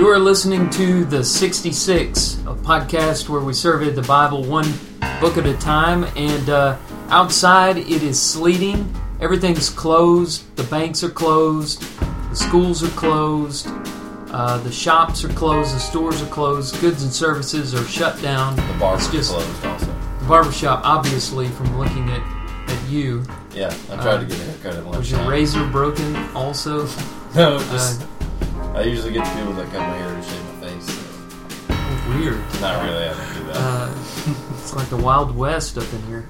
You are listening to the 66, a podcast where we survey the Bible one book at a time. And uh, outside, it is sleeting. Everything's closed. The banks are closed. The schools are closed. Uh, the shops are closed. The stores are closed. Goods and services are shut down. The bar It's just closed also. the barbershop, obviously, from looking at, at you. Yeah, I tried to get a haircut at Was your razor broken also? No, Uh, just I usually get the people that cut my hair to shave my face. So weird. not really. I don't do that. Uh, it's like the Wild West up in here.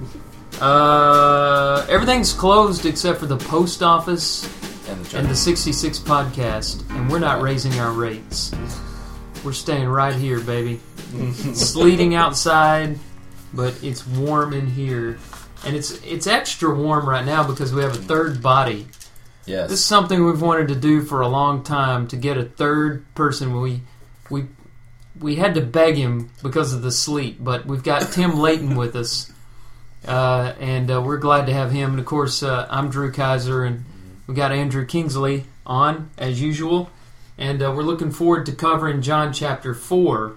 Uh, everything's closed except for the post office and the and the 66 podcast, and we're not raising our rates. We're staying right here, baby. It's sleeting outside, but it's warm in here, and it's it's extra warm right now because we have a third body. Yes. This is something we've wanted to do for a long time to get a third person. We we we had to beg him because of the sleep, but we've got Tim Layton with us, uh, and uh, we're glad to have him. And of course, uh, I'm Drew Kaiser, and we got Andrew Kingsley on as usual, and uh, we're looking forward to covering John chapter four.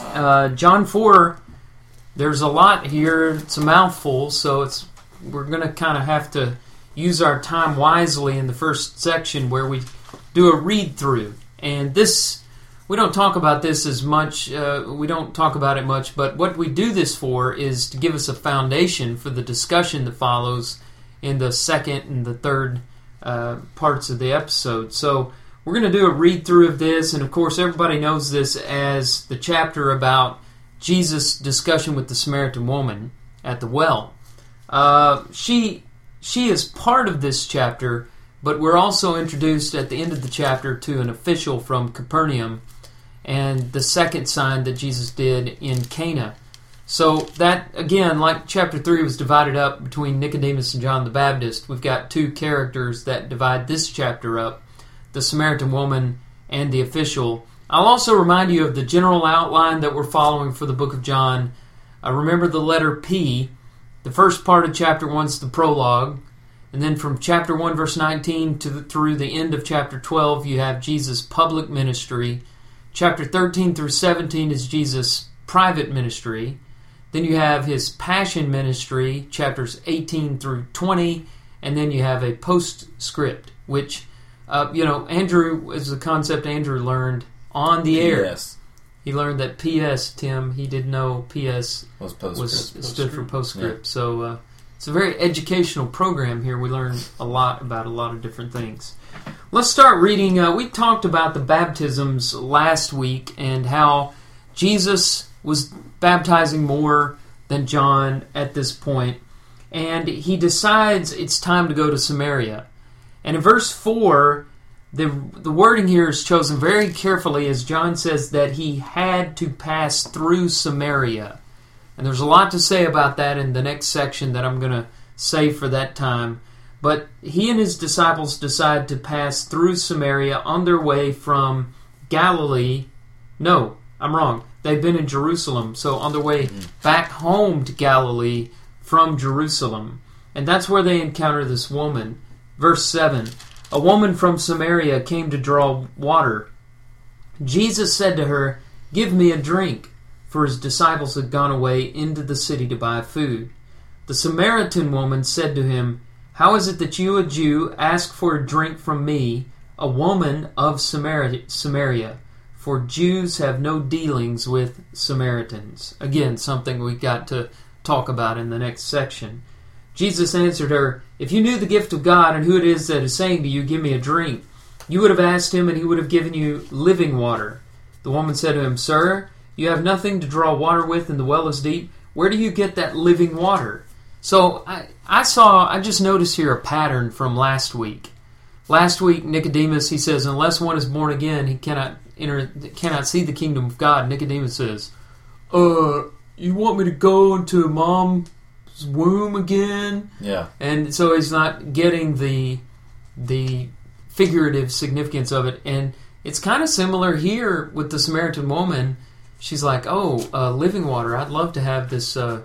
Uh, John four. There's a lot here. It's a mouthful, so it's we're gonna kind of have to use our time wisely in the first section where we do a read through. And this, we don't talk about this as much, uh, we don't talk about it much, but what we do this for is to give us a foundation for the discussion that follows in the second and the third uh, parts of the episode. So we're going to do a read through of this, and of course, everybody knows this as the chapter about Jesus' discussion with the Samaritan woman at the well. Uh, she she is part of this chapter, but we're also introduced at the end of the chapter to an official from Capernaum and the second sign that Jesus did in Cana. So that again, like chapter three was divided up between Nicodemus and John the Baptist, we've got two characters that divide this chapter up: the Samaritan woman and the official. I'll also remind you of the general outline that we're following for the book of John. Uh, remember the letter P. The first part of chapter 1 is the prologue, and then from chapter 1, verse 19 to the, through the end of chapter 12, you have Jesus' public ministry. Chapter 13 through 17 is Jesus' private ministry. Then you have his passion ministry, chapters 18 through 20, and then you have a postscript, which, uh, you know, Andrew is a concept Andrew learned on the air. Yes. He learned that PS, Tim, he didn't know PS Was post was stood for postscript. So uh, it's a very educational program here. We learn a lot about a lot of different things. Let's start reading. Uh, we talked about the baptisms last week and how Jesus was baptizing more than John at this point, and he decides it's time to go to Samaria. And in verse four, the the wording here is chosen very carefully, as John says that he had to pass through Samaria. And there's a lot to say about that in the next section that I'm going to save for that time. But he and his disciples decide to pass through Samaria on their way from Galilee. No, I'm wrong. They've been in Jerusalem, so on their way mm-hmm. back home to Galilee from Jerusalem. And that's where they encounter this woman. Verse 7 A woman from Samaria came to draw water. Jesus said to her, Give me a drink for his disciples had gone away into the city to buy food. The Samaritan woman said to him, How is it that you, a Jew, ask for a drink from me, a woman of Samaria? For Jews have no dealings with Samaritans. Again, something we've got to talk about in the next section. Jesus answered her, If you knew the gift of God and who it is that is saying to you, Give me a drink, you would have asked him, and he would have given you living water. The woman said to him, Sir, you have nothing to draw water with, and the well is deep. Where do you get that living water? So I, I saw, I just noticed here a pattern from last week. Last week, Nicodemus, he says, unless one is born again, he cannot enter, cannot see the kingdom of God. Nicodemus says, uh, you want me to go into mom's womb again? Yeah. and so he's not getting the the figurative significance of it and it's kind of similar here with the samaritan woman she's like oh uh, living water i'd love to have this uh,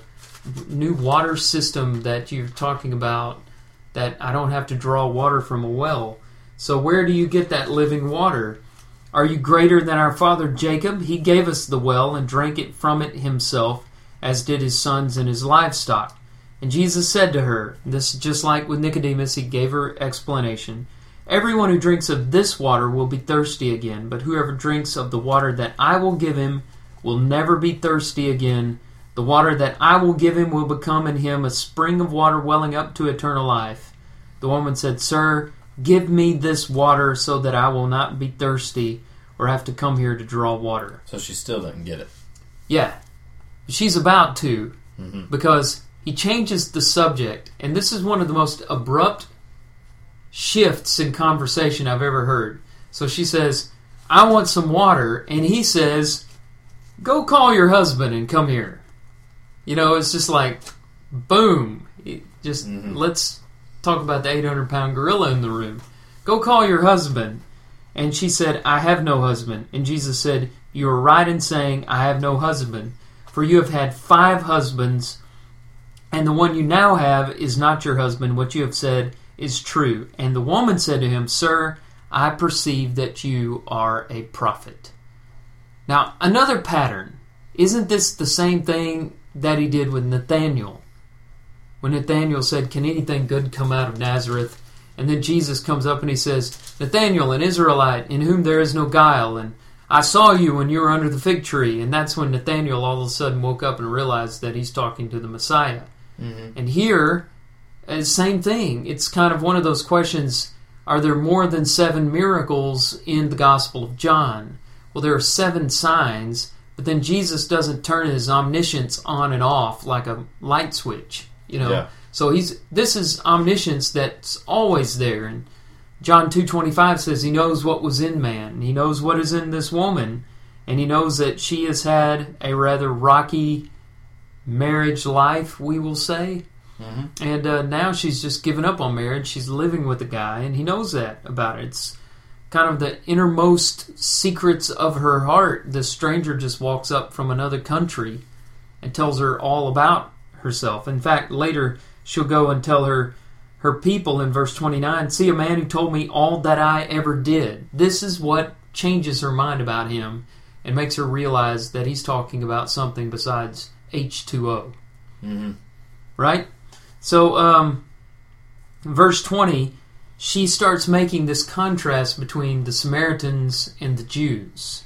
new water system that you're talking about that i don't have to draw water from a well so where do you get that living water Are you greater than our father Jacob? He gave us the well and drank it from it himself, as did his sons and his livestock. And Jesus said to her, This is just like with Nicodemus, he gave her explanation. Everyone who drinks of this water will be thirsty again, but whoever drinks of the water that I will give him will never be thirsty again. The water that I will give him will become in him a spring of water welling up to eternal life. The woman said, Sir, give me this water so that I will not be thirsty or have to come here to draw water. So she still didn't get it. Yeah, she's about to hmm because he changes the subject, and this is one of the most abrupt shifts in conversation I've ever heard. So she says, I want some water, and he says, Go call your husband and come here. You know, it's just like, boom. It just Mhm. let's talk about the 800 pound gorilla in the room. Go call your husband. And she said, I have no husband. And Jesus said, You are right in saying, I have no husband. For you have had five husbands, and the one you now have is not your husband. What you have said is true. And the woman said to him, Sir, I perceive that you are a prophet. Now, another pattern. Isn't this the same thing that he did with Nathanael? When Nathanael said, Can anything good come out of Nazareth? And then Jesus comes up and he says, Nathanael, an Israelite, in whom there is no guile, and I saw you when you were under the fig tree. And that's when Nathanael all of a sudden woke up and realized that he's talking to the Messiah. Hmm And here, uh, same thing. It's kind of one of those questions are there more than seven miracles in the Gospel of John? Well, there are seven signs, but then Jesus doesn't turn his omniscience on and off like a light switch, you know. Yeah. So he's this is omniscience that's always there. And John 2:25 says he knows what was in man. He knows what is in this woman, and he knows that she has had a rather rocky marriage life, we will say. hmm And uh, now she's just given up on marriage. She's living with a guy, and he knows that about it. It's kind of the innermost secrets of her heart. The stranger just walks up from another country and tells her all about herself. In fact, later she'll go and tell her her people in verse 29 see a man who told me all that I ever did. This is what changes her mind about him and makes her realize that he's talking about something besides H2O hmm right? So, um, verse 20, she starts making this contrast between the Samaritans and the Jews.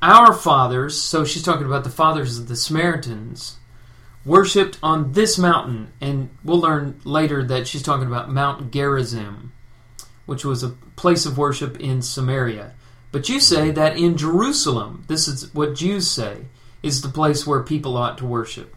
Our fathers, so she's talking about the fathers of the Samaritans, worshipped on this mountain, and we'll learn later that she's talking about Mount Gerizim, which was a place of worship in Samaria. But you say that in Jerusalem, this is what Jews say, is the place where people ought to worship.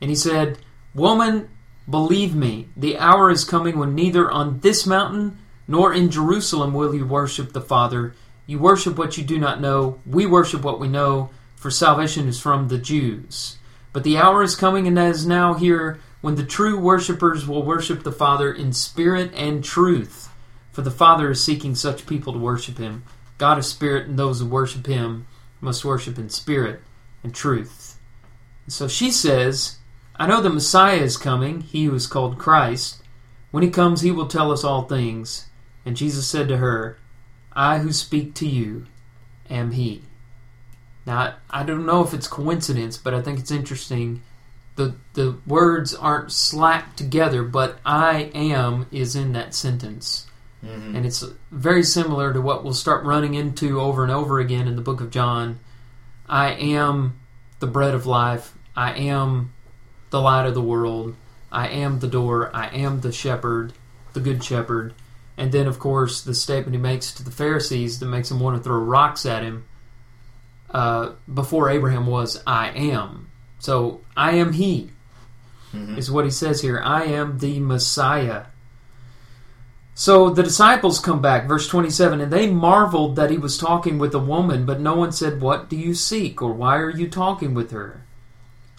And he said, Woman, believe me, the hour is coming when neither on this mountain nor in Jerusalem will you worship the Father. You worship what you do not know. We worship what we know, for salvation is from the Jews. But the hour is coming and is now here when the true worshippers will worship the Father in spirit and truth. For the Father is seeking such people to worship him. God is spirit, and those who worship him must worship in spirit and truth. So she says, I know the Messiah is coming, he who is called Christ. When he comes, he will tell us all things. And Jesus said to her, I who speak to you am he. Now, I don't know if it's coincidence, but I think it's interesting. The, the words aren't slapped together, but I am is in that sentence. hmm And it's very similar to what we'll start running into over and over again in the book of John. I am the bread of life. I am the light of the world. I am the door. I am the shepherd, the good shepherd. And then, of course, the statement he makes to the Pharisees that makes them want to throw rocks at him uh, before Abraham was, I am. So, I am he, hmm is what he says here. I am the Messiah. So the disciples come back, verse 27, and they marveled that he was talking with a woman, but no one said, What do you seek? or Why are you talking with her?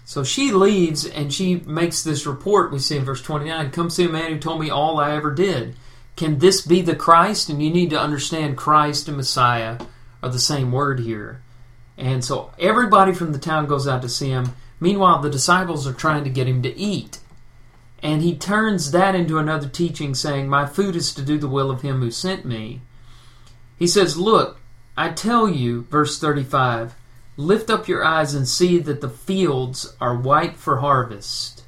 So she leaves and she makes this report we see in verse 29 Come see a man who told me all I ever did. Can this be the Christ? And you need to understand Christ and Messiah are the same word here. And so everybody from the town goes out to see him. Meanwhile, the disciples are trying to get him to eat. And he turns that into another teaching, saying, My food is to do the will of him who sent me. He says, Look, I tell you, verse 35, lift up your eyes and see that the fields are white for harvest.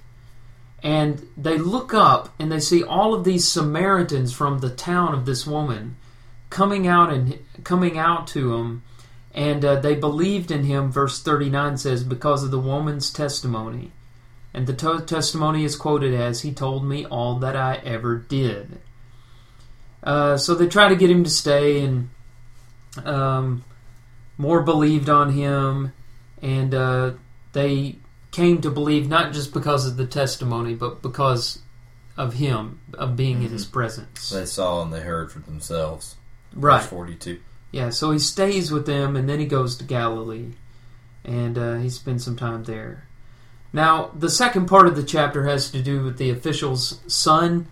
And they look up and they see all of these Samaritans from the town of this woman coming out and coming out to him, and uh, they believed in him. Verse 39 says, because of the woman's testimony. And the to- testimony is quoted as, He told me all that I ever did. Uh, so they try to get him to stay, and um, more believed on him, and uh, they came to believe not just because of the testimony, but because of him, of being in his presence. They saw and they heard for themselves. Right. Verse 42. Yeah, so he stays with them and then he goes to Galilee and uh, he spends some time there. Now, the second part of the chapter has to do with the official's son.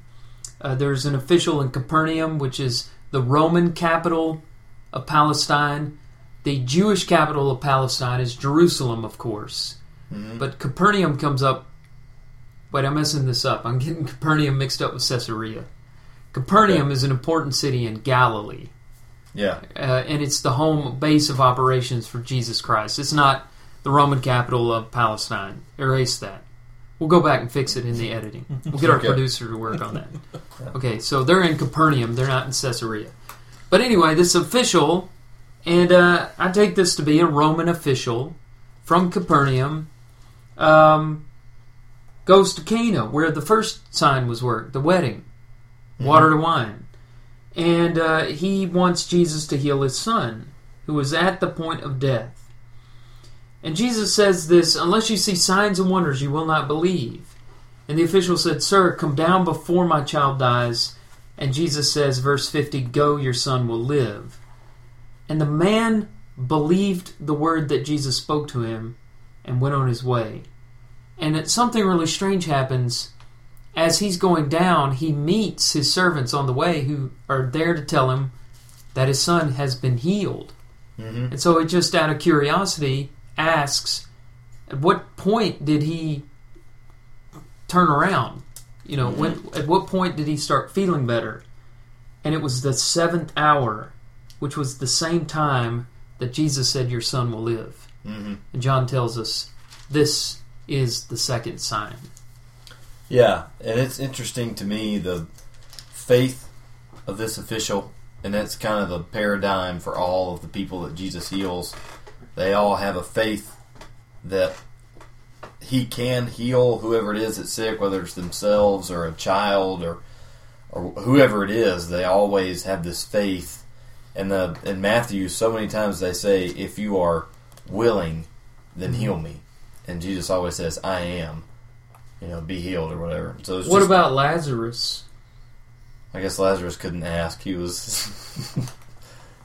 Uh, there's an official in Capernaum, which is the Roman capital of Palestine. The Jewish capital of Palestine is Jerusalem, of course. Mhm. But Capernaum comes up. Wait, I'm messing this up. I'm getting Capernaum mixed up with Caesarea. Capernaum is an important city in Galilee Yeah. uh, and it's the home base of operations for Jesus Christ. It's not the Roman capital of Palestine. Erase that. We'll go back and fix it in the editing. We'll get our Okay. producer to work on that. Okay, so they're in Capernaum. They're not in Caesarea. But anyway, this official, and uh, I take this to be a Roman official from Capernaum, um, goes to Cana, where the first sign was worked, the wedding, water to wine. And uh, he wants Jesus to heal his son, who was at the point of death. And Jesus says this Unless you see signs and wonders, you will not believe. And the official said, Sir, come down before my child dies. And Jesus says, verse 50, Go, your son will live. And the man believed the word that Jesus spoke to him and went on his way. And it, something really strange happens. As he's going down, he meets his servants on the way who are there to tell him that his son has been healed. hmm And so it just out of curiosity asks, at what point did he turn around? You know, when at what point did he start feeling better? And it was the seventh hour, which was the same time that Jesus said, Your son will live. hmm And John tells us this is the second sign. Yeah, and it's interesting to me the faith of this official, and that's kind of the paradigm for all of the people that Jesus heals. They all have a faith that he can heal whoever it is that's sick, whether it's themselves or a child or or whoever it is. They always have this faith. And the in Matthew, so many times they say, "If you are willing, then mm-hmm. heal me." And Jesus always says, "I am." You know, be healed or whatever. So it's What just- about Lazarus? I guess Lazarus couldn't ask. He was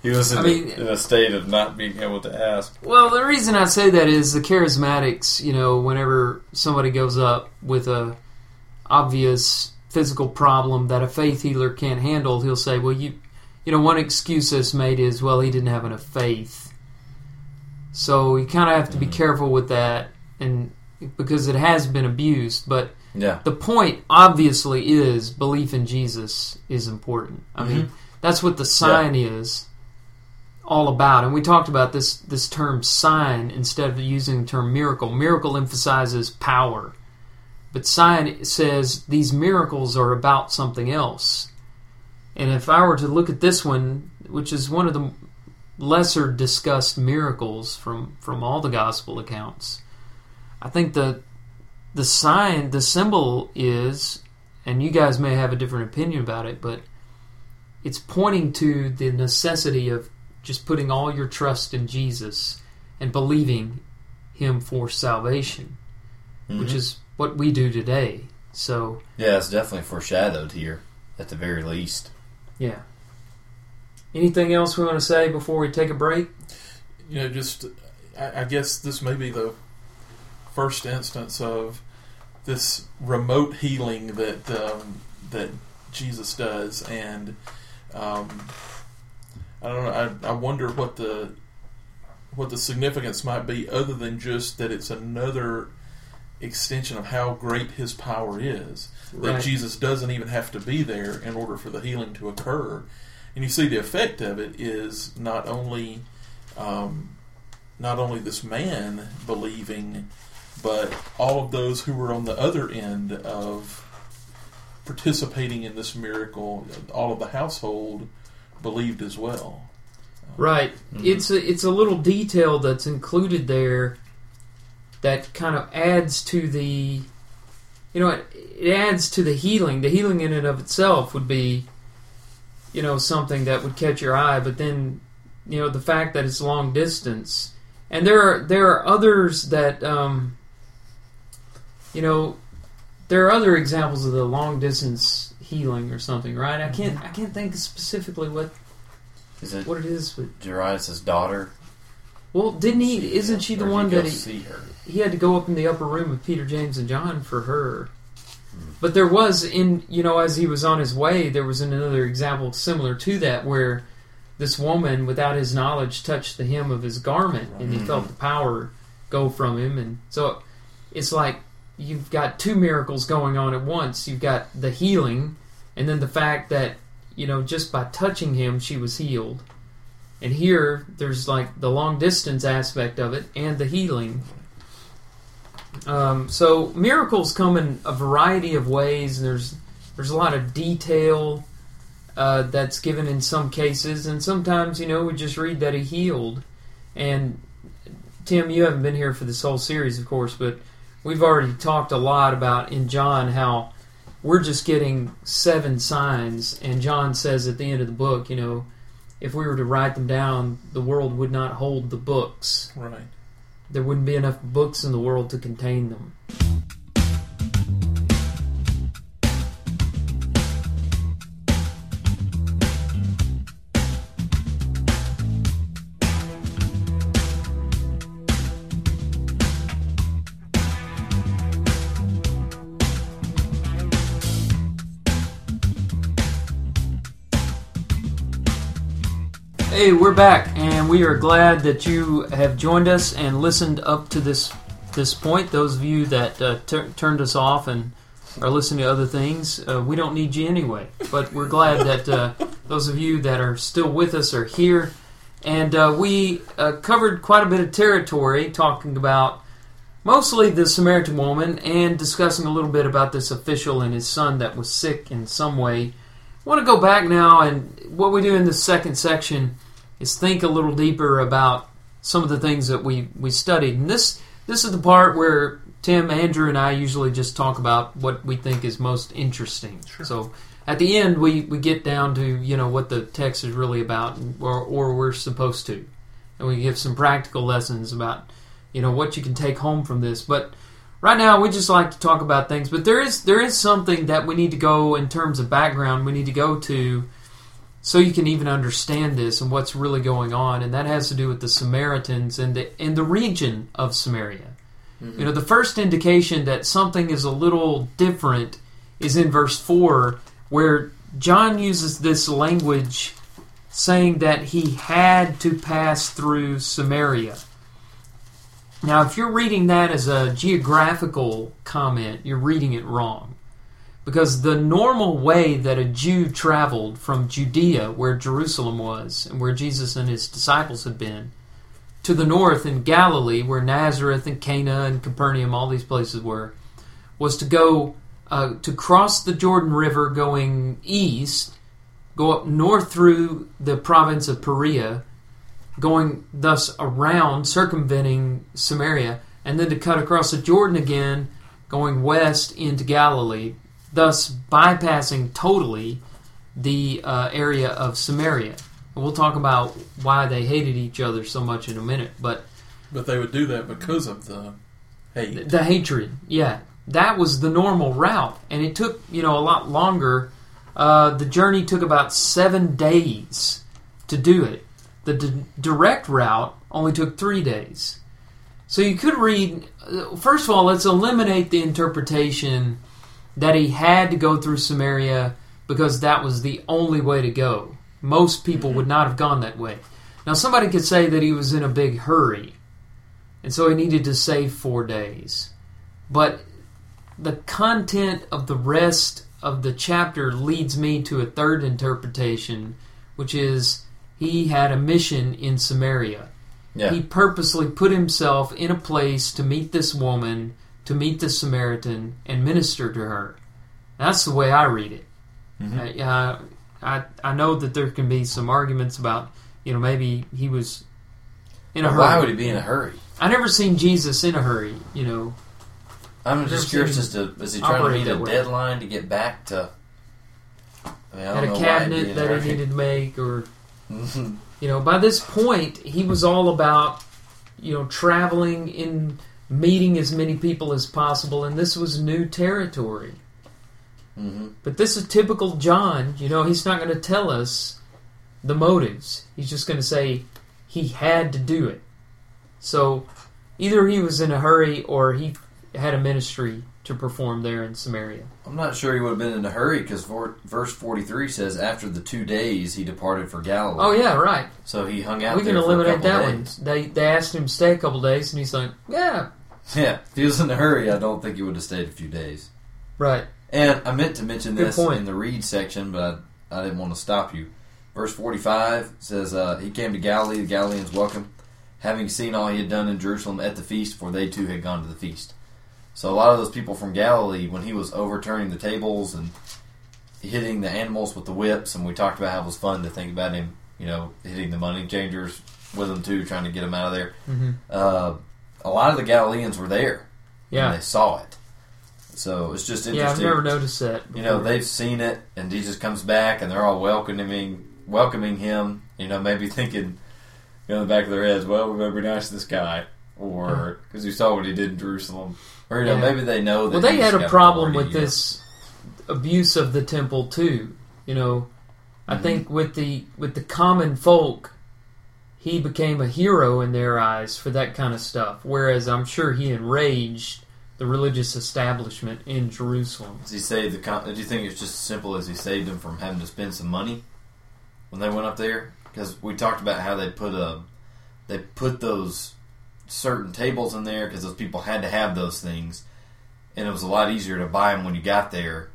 he was in, I mean- a, in a state of not being able to ask. Well, the reason I say that is the charismatics, you know, whenever somebody goes up with a obvious physical problem that a faith healer can't handle, he'll say, "Well, you you know, one excuse that's made is, well, he didn't have enough faith." So you kind of have to be Mhm. careful with that and because it has been abused, but Yeah, the point obviously is belief in Jesus is important. I mean, Mhm. that's what the sign is all about. And we talked about this this term sign instead of using the term miracle. Miracle emphasizes power. But sign says these miracles are about something else. And if I were to look at this one, which is one of the lesser discussed miracles from, from all the gospel accounts, I think the the sign, the symbol is, and you guys may have a different opinion about it, but it's pointing to the necessity of just putting all your trust in Jesus and believing Him for salvation, which Mhm. is what we do today. So, yeah, it's definitely foreshadowed here at the very least. yeah. Anything else we want to say before we take a break? you know, just I, I guess this may be the first instance of this remote healing that um, that Jesus does, and um, I don't know. I, I wonder what the what the significance might be, other than just that it's another extension of how great His power is. That Jesus doesn't even have to be there in order for the healing to occur. and you see the effect of it is not only um, not only this man believing, but all of those who were on the other end of participating in this miracle, all of the household believed as well. Right. Mhm. It's a it's a little detail that's included there that kind of adds to the you know it, it adds to the healing. The healing in and of itself would be you know something that would catch your eye, but then you know the fact that it's long distance and there are there are others that um you know there are other examples of the long distance healing or something, right? I can't I can't think specifically what Is it what it is, but Jairus' daughter? well, didn't he? Isn't she the Or one he that goes he, see her? he had to go up in the upper room with Peter, James, and John for her? But there was in you know as he was on his way, there was another example similar to that where this woman, without his knowledge, touched the hem of his garment, and he Mhm. felt the power go from him, and so it's like you've got two miracles going on at once. You've got the healing, and then the fact that you know just by touching him, she was healed. And here, there's like the long distance aspect of it and the healing. Um, so miracles come in a variety of ways. There's there's a lot of detail uh, that's given in some cases, and sometimes you know we just read that he healed. And Tim, you haven't been here for this whole series, of course, but we've already talked a lot about in John how we're just getting seven signs, and John says at the end of the book, you know, if we were to write them down, the world would not hold the books. Right. There wouldn't be enough books in the world to contain them. We're back, and we are glad that you have joined us and listened up to this this point. Those of you that uh, tur turned us off and are listening to other things, uh, we don't need you anyway. But we're glad that uh, those of you that are still with us are here. And uh, we uh, covered quite a bit of territory, talking about mostly the Samaritan woman and discussing a little bit about this official and his son that was sick in some way. I want to go back now, and what we do in the second section is think a little deeper about some of the things that we, we studied. And this this is the part where Tim, Andrew, and I usually just talk about what we think is most interesting. Sure. So at the end, we, we get down to you know what the text is really about, or or we're supposed to, and we give some practical lessons about you know what you can take home from this. But right now, we just like to talk about things. But there is there is something that we need to go in terms of background. We need to go to so you can even understand this and what's really going on, and that has to do with the Samaritans and the and the region of Samaria. Mm-hmm. You know, the first indication that something is a little different is in verse four, where John uses this language saying that he had to pass through Samaria. Now, if you're reading that as a geographical comment, you're reading it wrong. Because the normal way that a Jew traveled from Judea, where Jerusalem was, and where Jesus and his disciples had been, to the north in Galilee, where Nazareth and Cana and Capernaum, all these places were, was to go uh, to cross the Jordan River going east, go up north through the province of Perea, going thus around, circumventing Samaria, and then to cut across the Jordan again, going west into Galilee, thus bypassing totally the uh, area of Samaria. And we'll talk about why they hated each other so much in a minute, but But they would do that because of the hate. the hatred, yeah, that was the normal route, and it took you know a lot longer. Uh, the journey took about seven days to do it. The d- direct route only took three days. So you could read. uh, First of all, let's eliminate the interpretation that he had to go through Samaria because that was the only way to go. Most people would not have gone that way. Now, somebody could say that he was in a big hurry, and so he needed to save four days. But the content of the rest of the chapter leads me to a third interpretation, which is he had a mission in Samaria. Yeah. He purposely put himself in a place to meet this woman, to meet the Samaritan, and minister to her. That's the way I read it. Mhm. Uh, I I know that there can be some arguments about you know maybe he was in a But hurry. why would he be in a hurry? I never seen Jesus in a hurry. You know, I'm just curious as to is he trying to meet a way. deadline to get back to? I mean, I had a cabinet that he needed to make, or Mhm. you know, by this point he was all about you know traveling in meeting as many people as possible, and this was new territory. Mhm. But this is typical John. You know, he's not going to tell us the motives. He's just going to say he had to do it. So either he was in a hurry or he had a ministry to perform there in Samaria. I'm not sure he would have been in a hurry because verse 43 says after the two days he departed for Galilee. Oh yeah, right. So he hung out we there can eliminate that one. They they asked him to stay a couple days, and he's like, "Yeah, Yeah, if he was in a hurry, I don't think he would have stayed a few days. right." And I meant to mention Good this point. in the read section, but I, I didn't want to stop you. Verse 45 says, uh, He came to Galilee, the Galileans welcome, having seen all he had done in Jerusalem at the feast, for they too had gone to the feast. So a lot of those people from Galilee, when he was overturning the tables and hitting the animals with the whips, and we talked about how it was fun to think about him, you know, hitting the money changers with them too, trying to get them out of there. hmm Uh, a lot of the Galileans were there. Yeah, And they saw it. So it's just interesting. yeah. I've never noticed that. You know, they've seen it, and Jesus comes back, and they're all welcoming, welcoming him. You know, maybe thinking, you know, in the back of their heads, well, we better be nice to this guy, or because you saw what he did in Jerusalem, or you know, Yeah. maybe they know that. Well, they had a problem with this abuse of the temple too. You know, I Mhm. think with the with the common folk, he became a hero in their eyes for that kind of stuff. Whereas I'm sure he enraged the religious establishment in Jerusalem. Does he save the? Do you think it's just as simple as he saved them from having to spend some money when they went up there? Because we talked about how they put a, they put those certain tables in there because those people had to have those things, and it was a lot easier to buy them when you got there,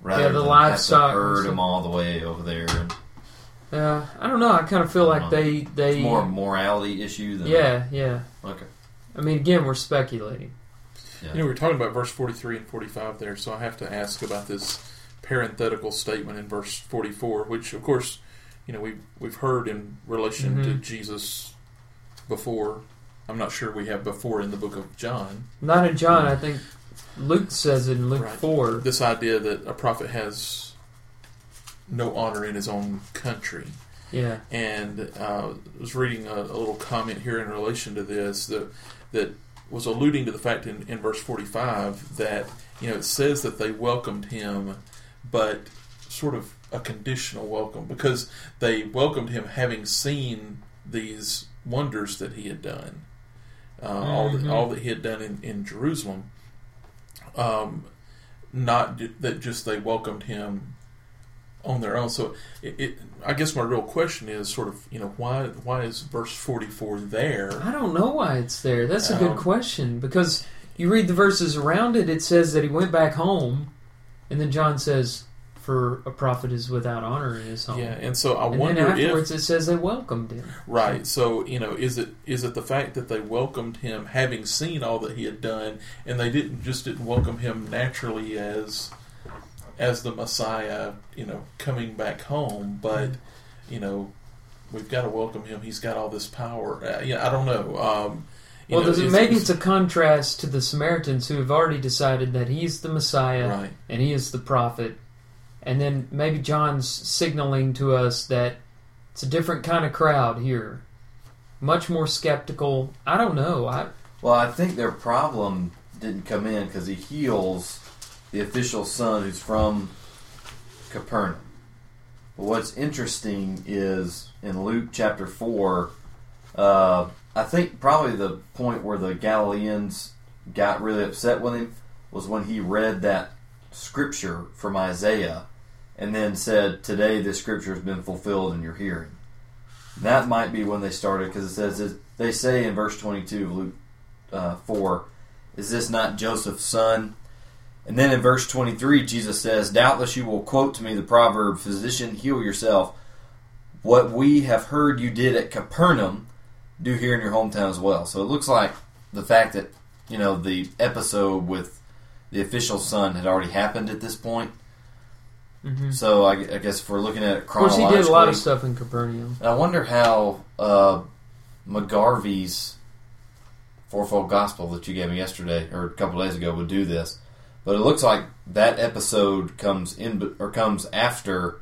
rather Yeah, the than livestock have to herd them all the way over there. And Uh, I don't know. I kind of feel like they they it's more a morality issue than yeah yeah. okay. I mean, again, we're speculating. You know, we were talking about verse 43 and 45 there, so I have to ask about this parenthetical statement in verse 44, which, of course, you know, we've, we've heard in relation to Mhm. Jesus before. I'm not sure we have before in the book of John. Not in John. I think Luke says it in Luke Right. four. This idea that a prophet has no honor in his own country. Yeah. and uh, I was reading a, a little comment here in relation to this that that was alluding to the fact in, in verse 45 that you know it says that they welcomed him, but sort of a conditional welcome because they welcomed him having seen these wonders that he had done, uh, all that all that he had done in, in Jerusalem. Um, not that just they welcomed him on their own. So it, it, I guess my real question is sort of, you know, why why is verse 44 there? I don't know why it's there. That's a good Um, question because you read the verses around it. It says that he went back home, and then John says, "For a prophet is without honor in his home." Yeah, and so I and wonder afterwards if it says they welcomed him. right. So you know, is it is it the fact that they welcomed him having seen all that he had done, and they didn't just didn't welcome him naturally as as the Messiah, you know, coming back home, but you know, we've got to welcome him. He's got all this power. Uh, yeah, I don't know. Um, you Well, know, does it, is- maybe is- it's a contrast to the Samaritans who have already decided that he's the Messiah right. and he is the prophet, and then maybe John's signaling to us that it's a different kind of crowd here, much more skeptical. I don't know. I Well, I think their problem didn't come in because he heals the official son who's from Capernaum. But what's interesting is in Luke chapter 4, uh, I think probably the point where the Galileans got really upset with him was when he read that scripture from Isaiah and then said, Today this scripture has been fulfilled in your hearing. That might be when they started because it says, they say in verse 22 of Luke uh, 4, Is this not Joseph's son? And then in verse 23, Jesus says, Doubtless you will quote to me the proverb, Physician, heal yourself. what we have heard you did at Capernaum, do here in your hometown as well. So it looks like the fact that you know the episode with the official son had already happened at this point. hmm So I, I guess if we're looking at it Of course, he did a lot of stuff in Capernaum. I wonder how uh, McGarvey's fourfold gospel that you gave me yesterday or a couple days ago would do this. But it looks like that episode comes in or comes after.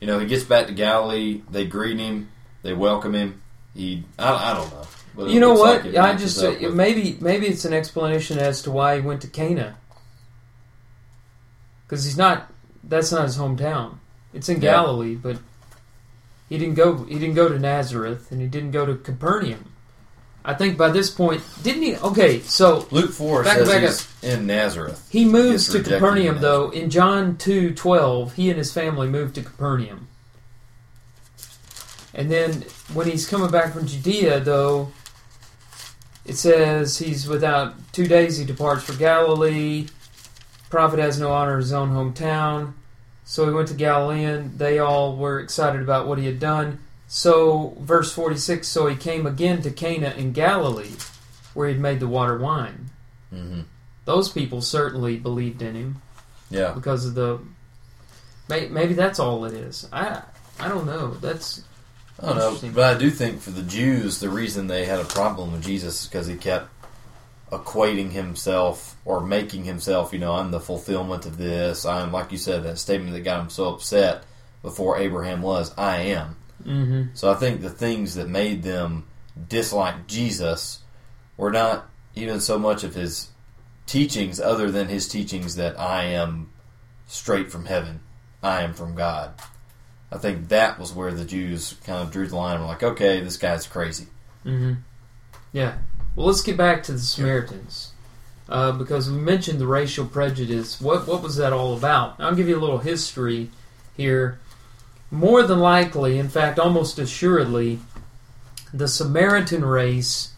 You know, he gets back to Galilee. They greet him. They welcome him. He, I, I don't know. But You know what? like I just uh, with- maybe maybe it's an explanation as to why he went to Cana. Because he's not. That's not his hometown. It's in Yeah. Galilee, but he didn't go. He didn't go to Nazareth, and he didn't go to Capernaum. I think by this point, didn't he? Okay, so Luke four Back- says back he's in Nazareth. he moves Gets to Capernaum, in though. In John two twelve, he and his family moved to Capernaum. And then when he's coming back from Judea, though, it says he's without two days he departs for Galilee. Prophet has no honor in his own hometown. So he went to Galilean. They all were excited about what he had done. So, verse 46 So he came again to Cana in Galilee, where he had made the water wine. hmm Those people certainly believed in him Yeah, because of the. Maybe that's all it is. I I don't know. That's I don't know, but I do think for the Jews, the reason they had a problem with Jesus is because he kept equating himself or making himself, you know, I'm the fulfillment of this. I'm, like you said, that statement that got him so upset before Abraham was, I am. Hmm So I think the things that made them dislike Jesus were not even so much of his teachings, other than his teachings that I am straight from heaven, I am from God. I think that was where the Jews kind of drew the line and were like, okay, this guy's crazy. Mm-hmm. Yeah. Well, let's get back to the Samaritans uh, because we mentioned the racial prejudice. What what was that all about? I'll give you a little history here. More than likely, in fact, almost assuredly, the Samaritan race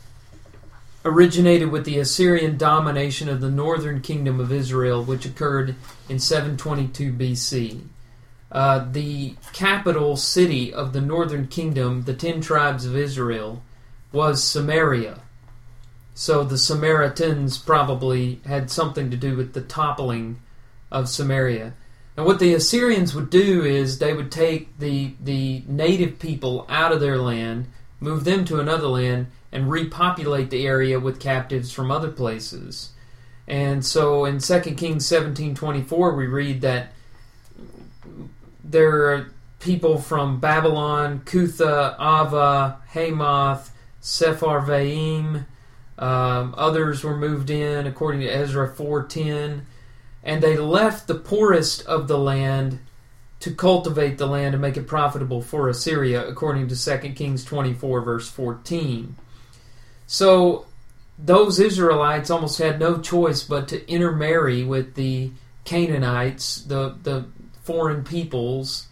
originated with the Assyrian domination of the northern kingdom of Israel, which occurred in 722 BC. Uh, the capital city of the northern kingdom, the ten tribes of Israel, was Samaria. So the Samaritans probably had something to do with the toppling of Samaria. And what the Assyrians would do is they would take the the native people out of their land, move them to another land, and repopulate the area with captives from other places. And so in 2 Kings 17:24 we read that there are people from Babylon, Cutha, Ava, Hamath, Sepharvaim. Um, others were moved in according to Ezra 4:10, and they left the poorest of the land to cultivate the land and make it profitable for Assyria, according to 2 Kings 24 verse 14. So those Israelites almost had no choice but to intermarry with the Canaanites, the the foreign peoples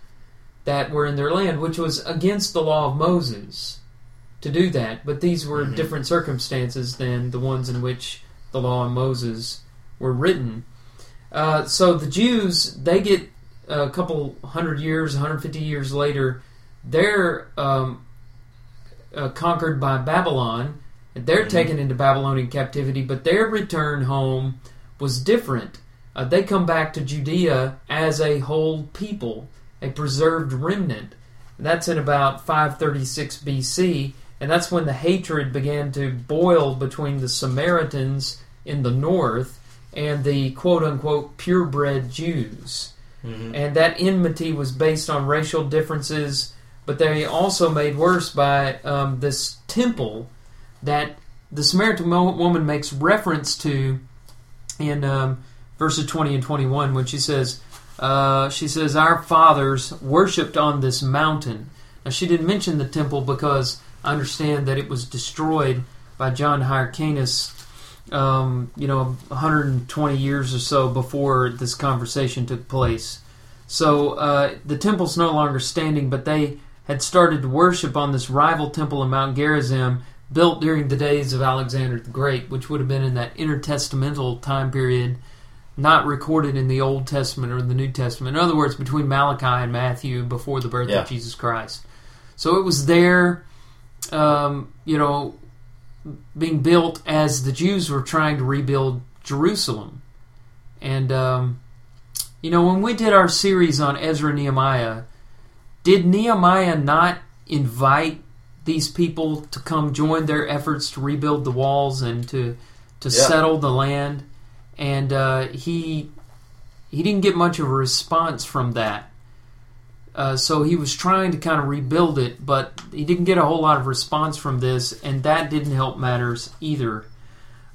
that were in their land, which was against the law of Moses to do that. But these were Mhm. different circumstances than the ones in which the law of Moses were written. Uh, so the Jews, they get a couple hundred years, 150 years later, they're um, uh, conquered by Babylon. They're Mhm. taken into Babylonian captivity, but their return home was different. Uh, they come back to Judea as a whole people, a preserved remnant. That's in about 536 BC, and that's when the hatred began to boil between the Samaritans in the north and the quote unquote purebred Jews. And that enmity was based on racial differences, but they also made worse by um, this temple that the Samaritan woman makes reference to in um, verses 20 and 21 when she says, uh, she says, Our fathers worshipped on this mountain. Now, she didn't mention the temple because I understand that it was destroyed by John Hyrcanus, um, you know, 120 years or so before this conversation took place. So uh, the temple's no longer standing, but they had started to worship on this rival temple in Mount Gerizim, built during the days of Alexander the Great, which would have been in that intertestamental time period, not recorded in the Old Testament or the New Testament. In other words, between Malachi and Matthew, before the birth Yeah. of Jesus Christ. So it was there, um, you know, being built as the Jews were trying to rebuild Jerusalem. And, um, you know, when we did our series on Ezra Nehemiah, did Nehemiah not invite these people to come join their efforts to rebuild the walls and to to Yeah. settle the land? And uh, he he didn't get much of a response from that. Uh, so he was trying to kind of rebuild it, but he didn't get a whole lot of response from this, and that didn't help matters either.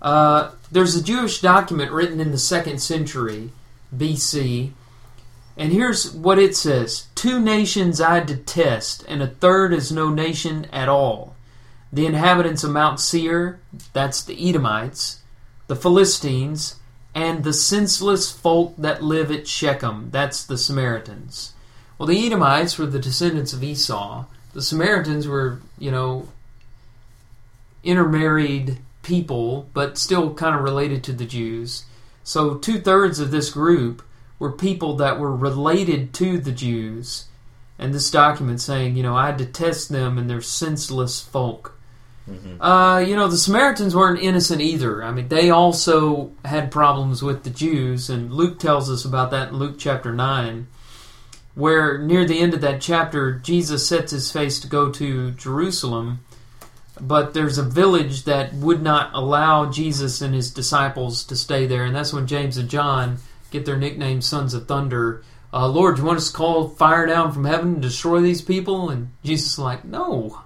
Uh, there's a Jewish document written in the second century BC, and here's what it says Two nations I detest, and a third is no nation at all. The inhabitants of Mount Seir, that's the Edomites, the Philistines, and the senseless folk that live at Shechem, that's the Samaritans. Well, the Edomites were the descendants of Esau. The Samaritans were, you know, intermarried people, but still kind of related to the Jews. So two thirds of this group were people that were related to the Jews. And this document saying, you know, I detest them and they're senseless folk. Uh, you know, the Samaritans weren't innocent either. I mean, they also had problems with the Jews, and Luke tells us about that in Luke chapter 9, where near the end of that chapter, Jesus sets his face to go to Jerusalem, but there's a village that would not allow Jesus and his disciples to stay there, and that's when James and John get their nickname Sons of Thunder. Uh, Lord, you want us to call fire down from heaven and destroy these people? And Jesus is like, no.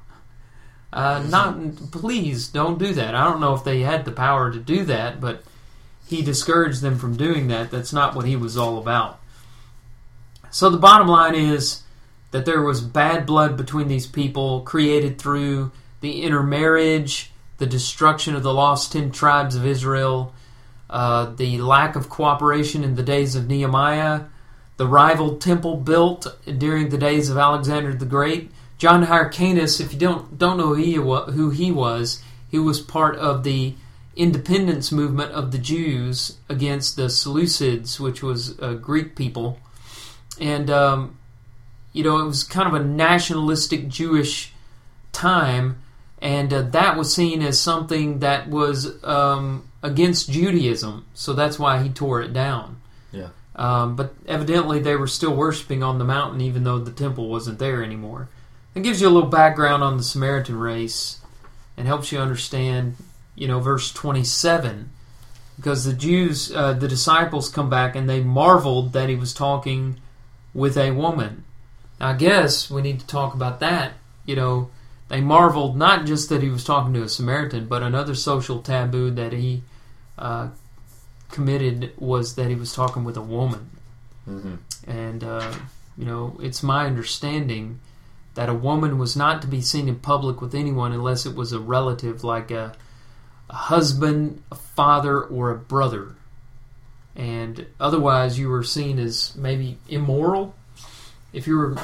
Uh, not please don't do that. I don't know if they had the power to do that, but he discouraged them from doing that. That's not what he was all about. So the bottom line is that there was bad blood between these people created through the intermarriage, the destruction of the lost ten tribes of Israel, uh, the lack of cooperation in the days of Nehemiah, the rival temple built during the days of Alexander the Great. John Hyrcanus, if you don't don't know who he, who he was, he was part of the independence movement of the Jews against the Seleucids, which was a Greek people, and um, you know it was kind of a nationalistic Jewish time, and uh, that was seen as something that was um, against Judaism. So that's why he tore it down. Yeah. Um, but evidently, they were still worshiping on the mountain, even though the temple wasn't there anymore. It gives you a little background on the Samaritan race and helps you understand, you know, verse 27. Because the Jews, uh, the disciples come back and they marveled that he was talking with a woman. I guess we need to talk about that. You know, they marveled not just that he was talking to a Samaritan, but another social taboo that he uh, committed was that he was talking with a woman. hmm And, uh, you know, it's my understanding that a woman was not to be seen in public with anyone unless it was a relative, like a, a husband, a father, or a brother. And otherwise, you were seen as maybe immoral if you were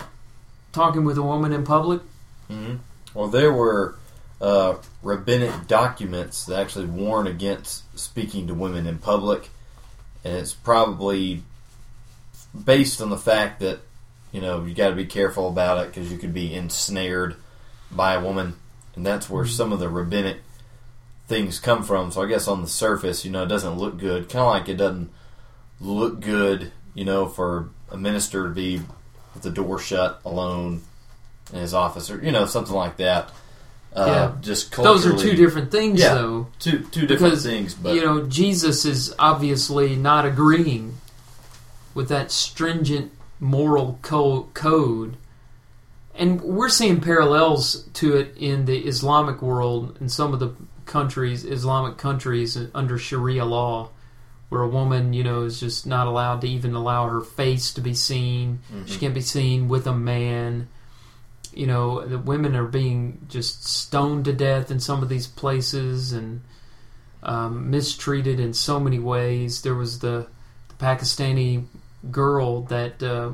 talking with a woman in public. hmm Well, there were uh, rabbinic documents that actually warn against speaking to women in public, and it's probably based on the fact that you know you got to be careful about it because you could be ensnared by a woman, and that's where some of the rabbinic things come from. So I guess on the surface, you know, it doesn't look good. Kind of like it doesn't look good, you know, for a minister to be with the door shut alone in his office, or you know, something like that. Uh, Yeah. Just Those are two different things, Yeah. though. two two different because, things, but you know Jesus is obviously not agreeing with that stringent moral co- code, and we're seeing parallels to it in the Islamic world in some of the countries, Islamic countries under Sharia law, where a woman, you know, is just not allowed to even allow her face to be seen. She can't be seen with a man. You know, the women are being just stoned to death in some of these places and um, mistreated in so many ways. There was the, the Pakistani girl that uh,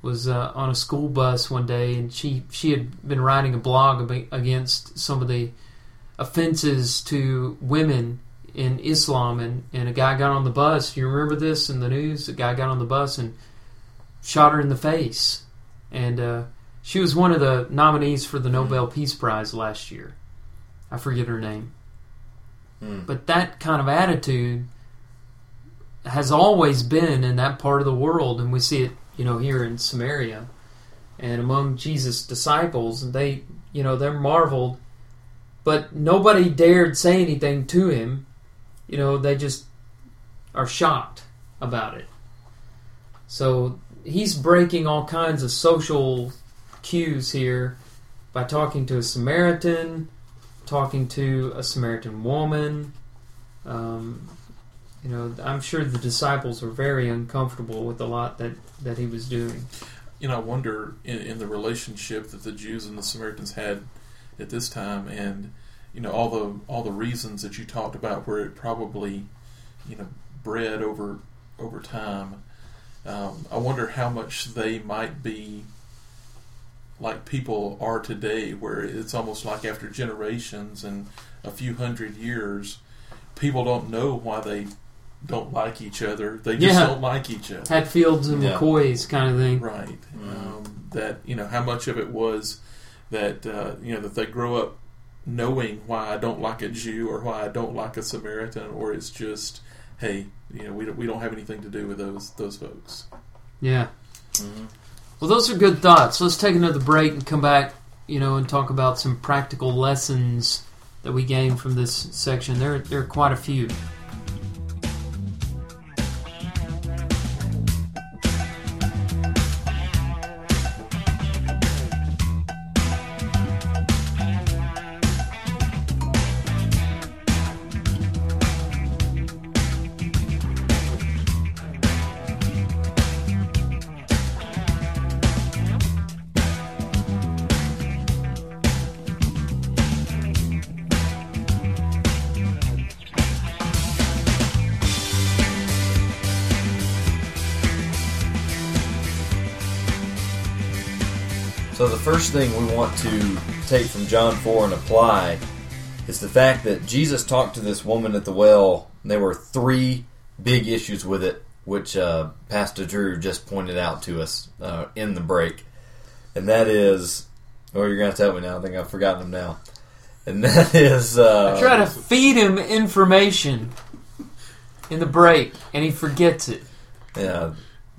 was uh, on a school bus one day, and she she had been writing a blog against some of the offenses to women in Islam, and, and a guy got on the bus. You remember this in the news? A guy got on the bus and shot her in the face, and uh, She was one of the nominees for the Nobel Peace Prize last year. I forget her name. Hmm. But that kind of attitude has always been in that part of the world, and we see it, you know, here in Samaria and among Jesus' disciples. And they, you know, they're marveled, but nobody dared say anything to him. You know, they just are shocked about it. So he's breaking all kinds of social cues here by talking to a Samaritan, talking to a Samaritan woman. Um, you know, I'm sure the disciples were very uncomfortable with a lot that, that he was doing. You know, I wonder in, in the relationship that the Jews and the Samaritans had at this time, and you know all the all the reasons that you talked about where it probably you know bred over over time. Um, I wonder how much they might be like people are today, where it's almost like after generations and a few hundred years, people don't know why they don't like each other. They just Yeah. don't like each other. Hatfields and Yeah. McCoys kind of thing. Right. Mhm. Um, that you know how much of it was that uh, you know that they grow up knowing why I don't like a Jew or why I don't like a Samaritan, or it's just hey, you know we don't, we don't have anything to do with those those folks. Yeah. Mhm. Well, those are good thoughts. Let's take another break and come back, you know, and talk about some practical lessons that we gained from this section. There, there are quite a few. First thing we want to take from John 4 and apply is the fact that Jesus talked to this woman at the well. And there were three big issues with it, which uh, Pastor Drew just pointed out to us uh, in the break. And that is, oh, you're going to tell me now. I think I've forgotten them now. And that is, uh, I try to feed him information in the break, and he forgets it. yeah,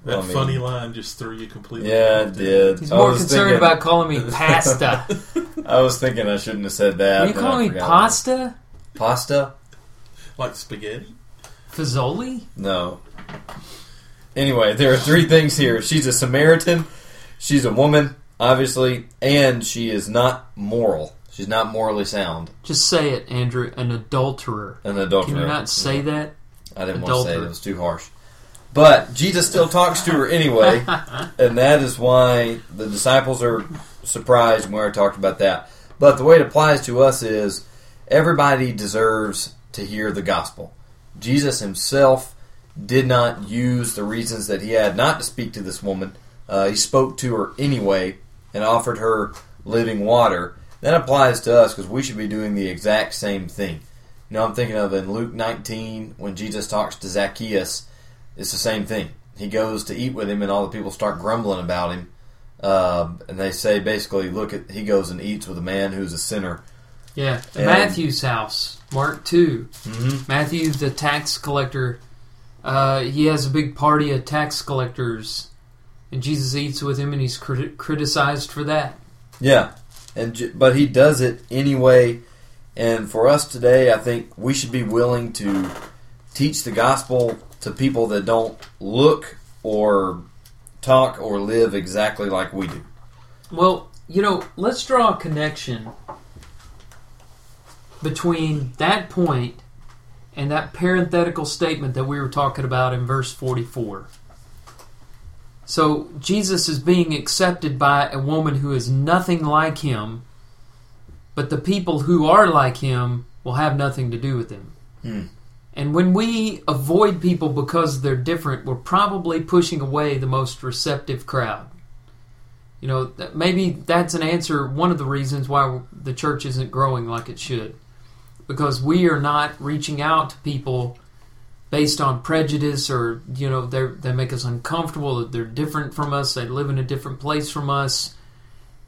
That I mean- funny line just threw you completely. yeah, off it the- did. He's I more concerned thinking- about calling me pasta. I was thinking I shouldn't have said that. Are you but calling me forgot. pasta? Pasta? like spaghetti. Fazoli? No. Anyway, there are three things here. She's a Samaritan, she's a woman, obviously, and she is not moral. She's not morally sound. Just say it, Andrew. An adulterer. An adulterer. Can you not say that? I didn't want to say it. It was too harsh. But Jesus still talks to her anyway, and that is why the disciples are surprised when we talked about that. But the way it applies to us is everybody deserves to hear the gospel. Jesus himself did not use the reasons that he had not to speak to this woman. Uh, he spoke to her anyway and offered her living water. That applies to us because we should be doing the exact same thing. You know, I'm thinking of in Luke 19 when Jesus talks to Zacchaeus, it's the same thing. He goes to eat with him, and all the people start grumbling about him. Uh, and they say basically, look at he goes and eats with a man who's a sinner. Yeah. And- Matthew's house. Mark 2. Mm-hmm. Matthew, the tax collector, uh, he has a big party of tax collectors, and Jesus eats with him, and he's crit- criticized for that. Yeah, and but he does it anyway. And for us today, I think we should be willing to teach the gospel to people that don't look or talk or live exactly like we do. Well, you know, let's draw a connection between that point and that parenthetical statement that we were talking about in verse 44. So, Jesus is being accepted by a woman who is nothing like him, but the people who are like him will have nothing to do with him. Hmm. And when we avoid people because they're different, we're probably pushing away the most receptive crowd. You know, maybe that's an answer, one of the reasons why the church isn't growing like it should. Because we are not reaching out to people based on prejudice or, you know, they make us uncomfortable, they're different from us, they live in a different place from us.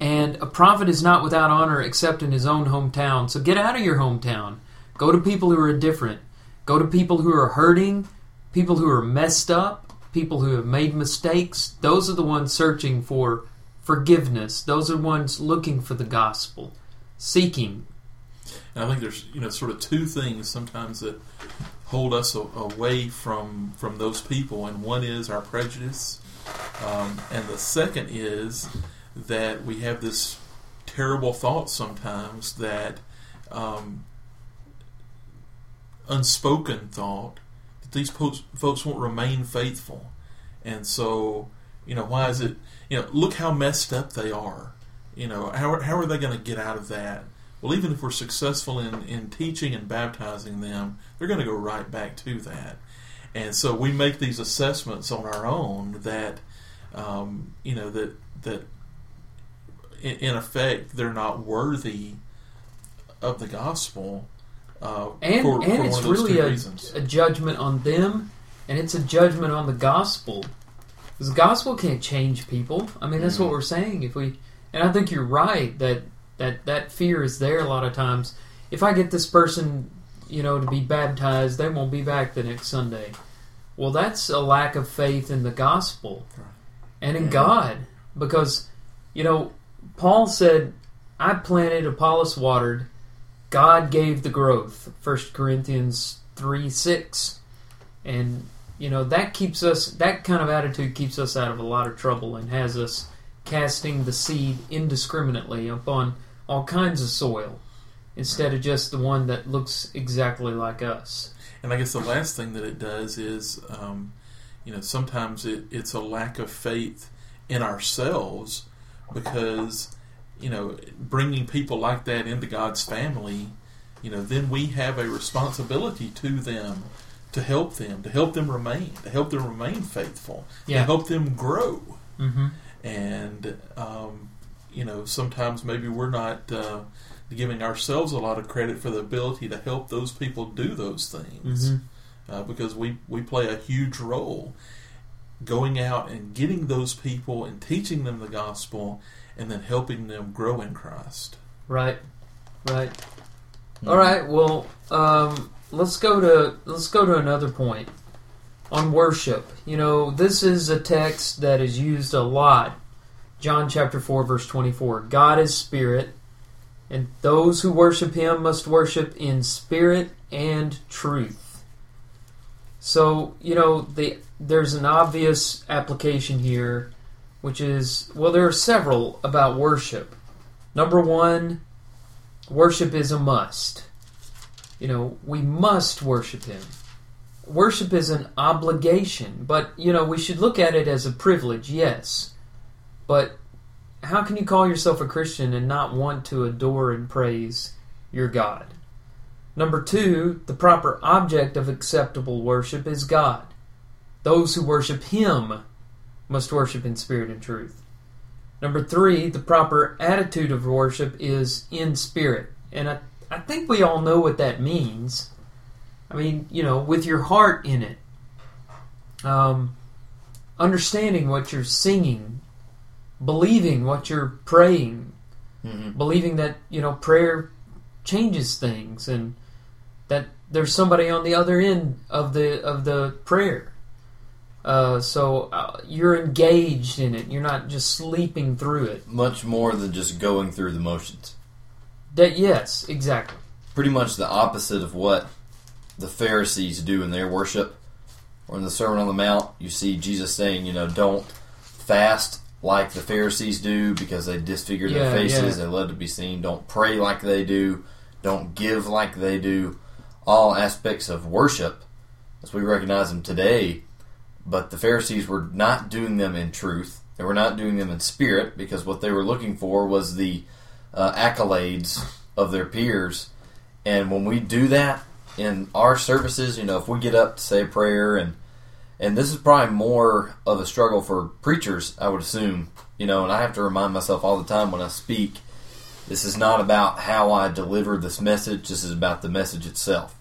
And a prophet is not without honor except in his own hometown. So get out of your hometown. Go to people who are different. Go to people who are hurting, people who are messed up, people who have made mistakes. Those are the ones searching for forgiveness. Those are the ones looking for the gospel, seeking. And I think there's you know sort of two things sometimes that hold us a, away from from those people, and one is our prejudice, um, and the second is that we have this terrible thought sometimes that um, unspoken thought that these folks, folks won't remain faithful, and so you know why is it you know look how messed up they are, you know how how are they going to get out of that? Well, even if we're successful in, in teaching and baptizing them, they're going to go right back to that. And so we make these assessments on our own that, um, you know, that that in, in, effect they're not worthy of the gospel. Uh, and for, and for it's really a, a, judgment on them, and it's a judgment on the gospel. Because the gospel can't change people. I mean, that's mm-hmm. what we're saying. If we, and I think you're right that that that fear is there a lot of times. If I get this person, you know, to be baptized, they won't be back the next Sunday. Well, that's a lack of faith in the gospel and in God, because you know, Paul said, "I planted, Apollos watered, God gave the growth." First Corinthians three six, and you know that keeps us. That kind of attitude keeps us out of a lot of trouble and has us casting the seed indiscriminately upon all kinds of soil instead of just the one that looks exactly like us. And I guess the last thing that it does is, um, you know, sometimes it, it's a lack of faith in ourselves because, you know, bringing people like that into God's family, you know, then we have a responsibility to them to help them, to help them remain, to help them remain faithful, yeah. to help them grow. Mm-hmm. And, um, you know, sometimes maybe we're not uh, giving ourselves a lot of credit for the ability to help those people do those things mm-hmm. uh, because we, we play a huge role going out and getting those people and teaching them the gospel and then helping them grow in Christ. Right, right. Mm-hmm. All right. Well, um, let's go to let's go to another point on worship. You know, this is a text that is used a lot John chapter 4 verse 24. God is spirit, and those who worship him must worship in spirit and truth. So, you know, the there's an obvious application here which is well there are several about worship. Number 1, worship is a must. You know, we must worship him. Worship is an obligation, but you know, we should look at it as a privilege, yes. But how can you call yourself a Christian and not want to adore and praise your God? Number two, the proper object of acceptable worship is God. Those who worship Him must worship in spirit and truth. Number three, the proper attitude of worship is in spirit. And I, I think we all know what that means. I mean, you know, with your heart in it. Um, understanding what you're singing believing what you're praying, mm-hmm. believing that you know prayer changes things and that there's somebody on the other end of the of the prayer. Uh, so uh, you're engaged in it. You're not just sleeping through it. Much more than just going through the motions. That yes, exactly. Pretty much the opposite of what the Pharisees do in their worship. Or in the Sermon on the Mount, you see Jesus saying, you know, don't fast like the Pharisees do because they disfigure yeah, their faces. Yeah. They love to be seen. Don't pray like they do. Don't give like they do. All aspects of worship, as we recognize them today. But the Pharisees were not doing them in truth. They were not doing them in spirit because what they were looking for was the uh, accolades of their peers. And when we do that in our services, you know, if we get up to say a prayer and and this is probably more of a struggle for preachers, I would assume. You know, and I have to remind myself all the time when I speak, this is not about how I deliver this message. This is about the message itself.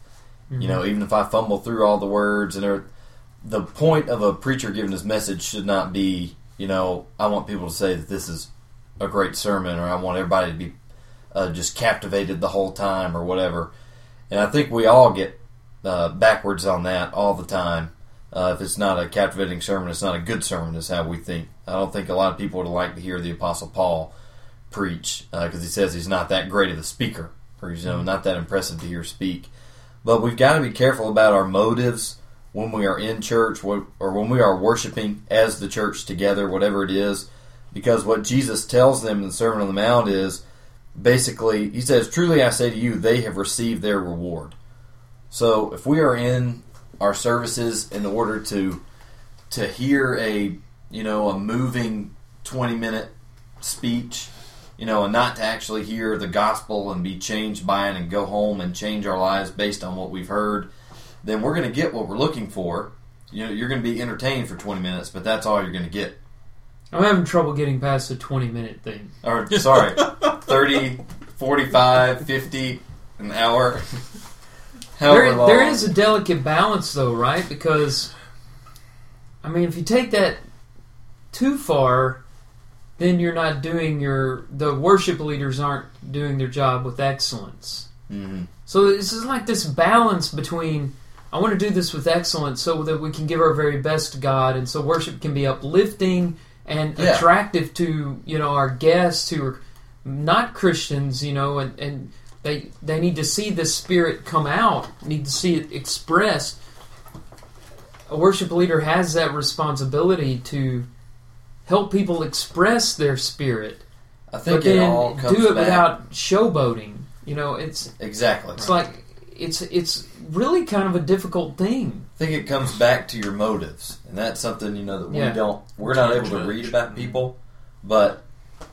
Mm-hmm. You know, even if I fumble through all the words and the point of a preacher giving his message should not be, you know, I want people to say that this is a great sermon or I want everybody to be uh, just captivated the whole time or whatever. And I think we all get uh, backwards on that all the time. Uh, if it's not a captivating sermon, it's not a good sermon, is how we think. I don't think a lot of people would like to hear the Apostle Paul preach because he says he's not that great of a speaker or he's you know, not that impressive to hear speak. But we've got to be careful about our motives when we are in church or when we are worshiping as the church together, whatever it is, because what Jesus tells them in the Sermon on the Mount is basically, he says, Truly I say to you, they have received their reward. So if we are in our services in order to to hear a you know a moving 20 minute speech you know and not to actually hear the gospel and be changed by it and go home and change our lives based on what we've heard then we're going to get what we're looking for you know you're going to be entertained for 20 minutes but that's all you're going to get I'm having trouble getting past the 20 minute thing. or sorry 30 45 50 an hour However There, there is a delicate balance, though, right? Because, I mean, if you take that too far, then you're not doing your. The worship leaders aren't doing their job with excellence. Mhm. So this is like this balance between. I want to do this with excellence so that we can give our very best to God, and so worship can be uplifting and Yeah. attractive to you know our guests who are not Christians, you know, and, and they they need to see the Spirit come out, need to see it expressed. A worship leader has that responsibility to help people express their spirit, I think but it then all comes do it back without showboating. You know, it's exactly it's like it's it's really kind of a difficult thing. I think it comes back to your motives, and that's something you know that Yeah. we don't. We're not able to read about people, but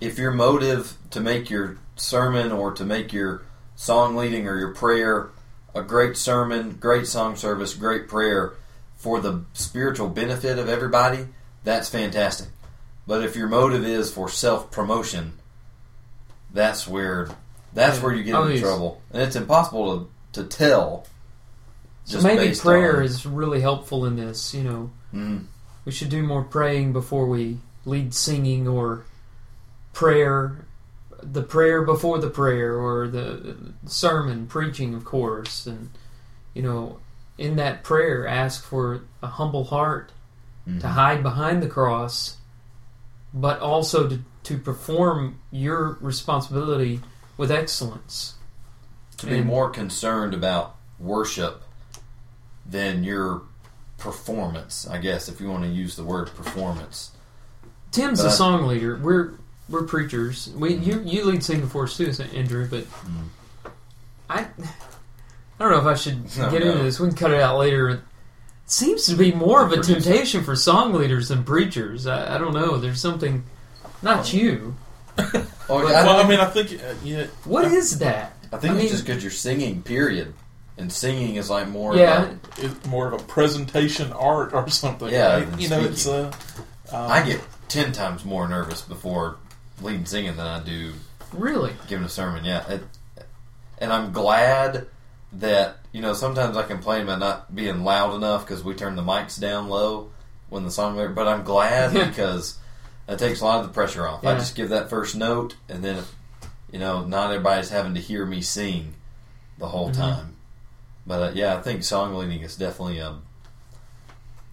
if your motive to make your sermon or to make your song leading or your prayer a great sermon, great song service, great prayer for the spiritual benefit of everybody, that's fantastic. But if your motive is for self promotion, that's where that's where you get Oh, into yes. trouble, and it's impossible to to tell. So maybe prayer on- is really helpful in this. You know, Mm. we should do more praying before we lead singing or prayer, the prayer before the prayer or the sermon preaching, of course, and you know, in that prayer, ask for a humble heart Mhm. to hide behind the cross, but also to, to perform your responsibility with excellence. To be And- more concerned about worship than your performance, I guess, if you want to use the word performance. Tim's But a I- song leader. We're we're preachers. We you you lead singing for us too, Andrew. But Mm. I I don't know if I should No, get no. into this. We can cut it out later. It seems to be more of a Producer. temptation for song leaders than preachers. I, I don't know. There's something. Not you. Oh, But- I, well, I mean, I think uh, yeah, What is that? I think I it's mean- just because you're singing, period. And singing is like more Yeah, of a, it's more of a presentation art or something. Yeah, right? you know, it's uh, um, I get ten times more nervous before leading singing than I do really. giving a sermon. Yeah, it, and I'm glad that you know sometimes I complain about not being loud enough because we turn the mics down low when the song. But I'm glad because that takes a lot of the pressure off. I just give that first note, and then if, you know not everybody's having to hear me sing the whole Mhm. time. But uh, yeah, I think song leading is definitely a.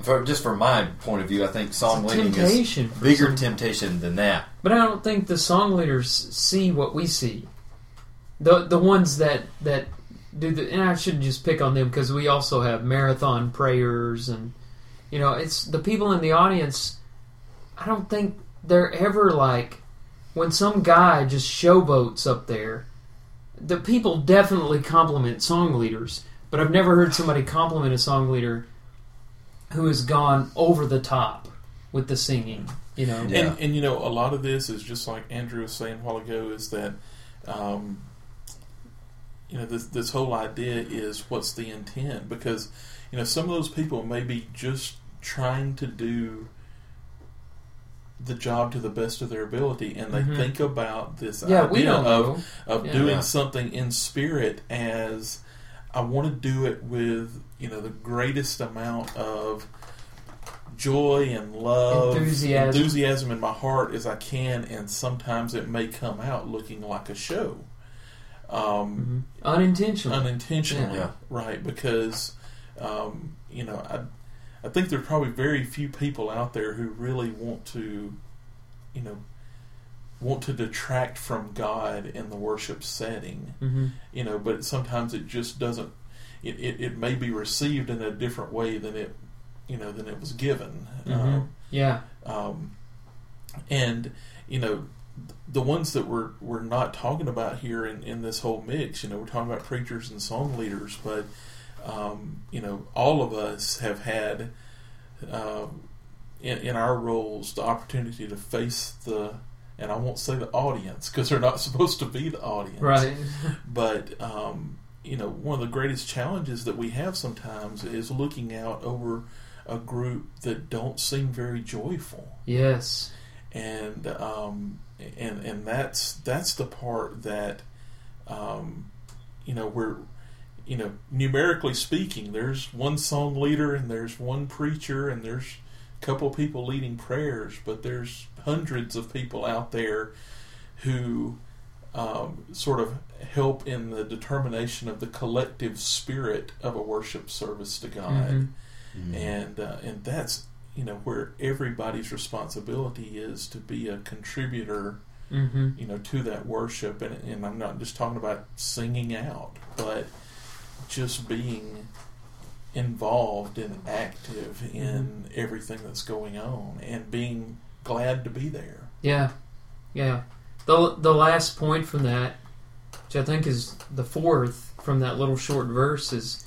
For, just from my point of view, I think song leading is bigger some- temptation than that. But I don't think the song leaders see what we see. The the ones that that do the and I shouldn't just pick on them because we also have marathon prayers and you know it's the people in the audience. I don't think they're ever like when some guy just showboats up there. The people definitely compliment song leaders, but I've never heard somebody compliment a song leader who has gone over the top with the singing. You know, Yeah. And, and you know, a lot of this is just like Andrew was saying a while ago. Is that um, you know this this whole idea is what's the intent? Because you know some of those people may be just trying to do the job to the best of their ability, and they Mhm. think about this yeah, we idea don't of know. of Yeah. doing Yeah. something in spirit as I want to do it with you know the greatest amount of joy and love, Enthusiasm. enthusiasm in my heart as I can, and sometimes it may come out looking like a show. Um, Mhm. unintentional. unintentionally, Yeah. right? Because um, you know, I I think there are probably very few people out there who really want to, you know, want to detract from God in the worship setting. hmm You know, but sometimes it just doesn't. It, it, it may be received in a different way than it, you know, than it was given. Mhm. Um, Yeah. um, and you know the ones that we're we're not talking about here in, in this whole mix you know we're talking about preachers and song leaders but um, you know all of us have had um, in, in our roles the opportunity to face the and I won't say the audience because they're not supposed to be the audience Right. but um, you know, one of the greatest challenges that we have sometimes is looking out over a group that don't seem very joyful, yes. and um, and and that's that's the part that um, you know we're you know numerically speaking, there's one song leader and there's one preacher and there's a couple of people leading prayers, but there's hundreds of people out there who um, sort of help in the determination of the collective spirit of a worship service to God, Mhm. Mhm. and uh, and that's you know where everybody's responsibility is to be a contributor, hmm you know, to that worship, and and I'm not just talking about singing out, but just being involved and active mm-hmm. in everything that's going on, and being glad to be there. Yeah. Yeah. The the last point from that, which I think is the fourth from that little short verse, is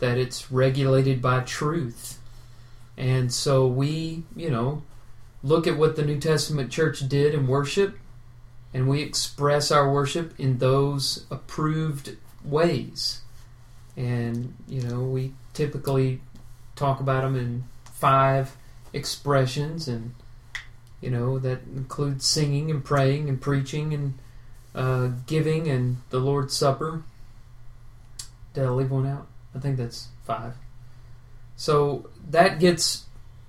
that it's regulated by truth. And so we, you know, look at what the New Testament church did in worship, and we express our worship in those approved ways. And, you know, we typically talk about them in five expressions, and, you know, that includes singing and praying and preaching and uh, giving and the Lord's Supper. Did I leave one out? I think that's five. So that gets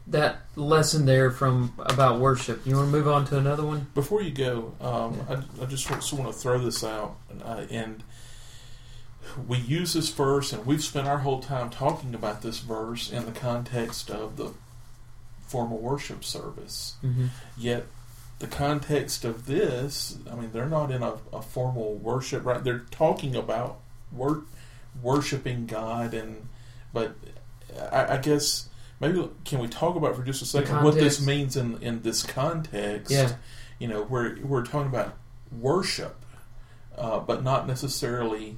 that lesson there from about worship. You want to move on to another one? Before you go, um, I, I just want, so want to throw this out, uh, and we use this verse, and we've spent our whole time talking about this verse in the context of the formal worship service. Mm-hmm. Yet, the context of this, I mean, they're not in a, a formal worship, right? They're talking about wor- worshiping God, and but I, I guess maybe can we talk about for just a second what this means in in this context? Yeah. you know, where we're talking about worship, uh, but not necessarily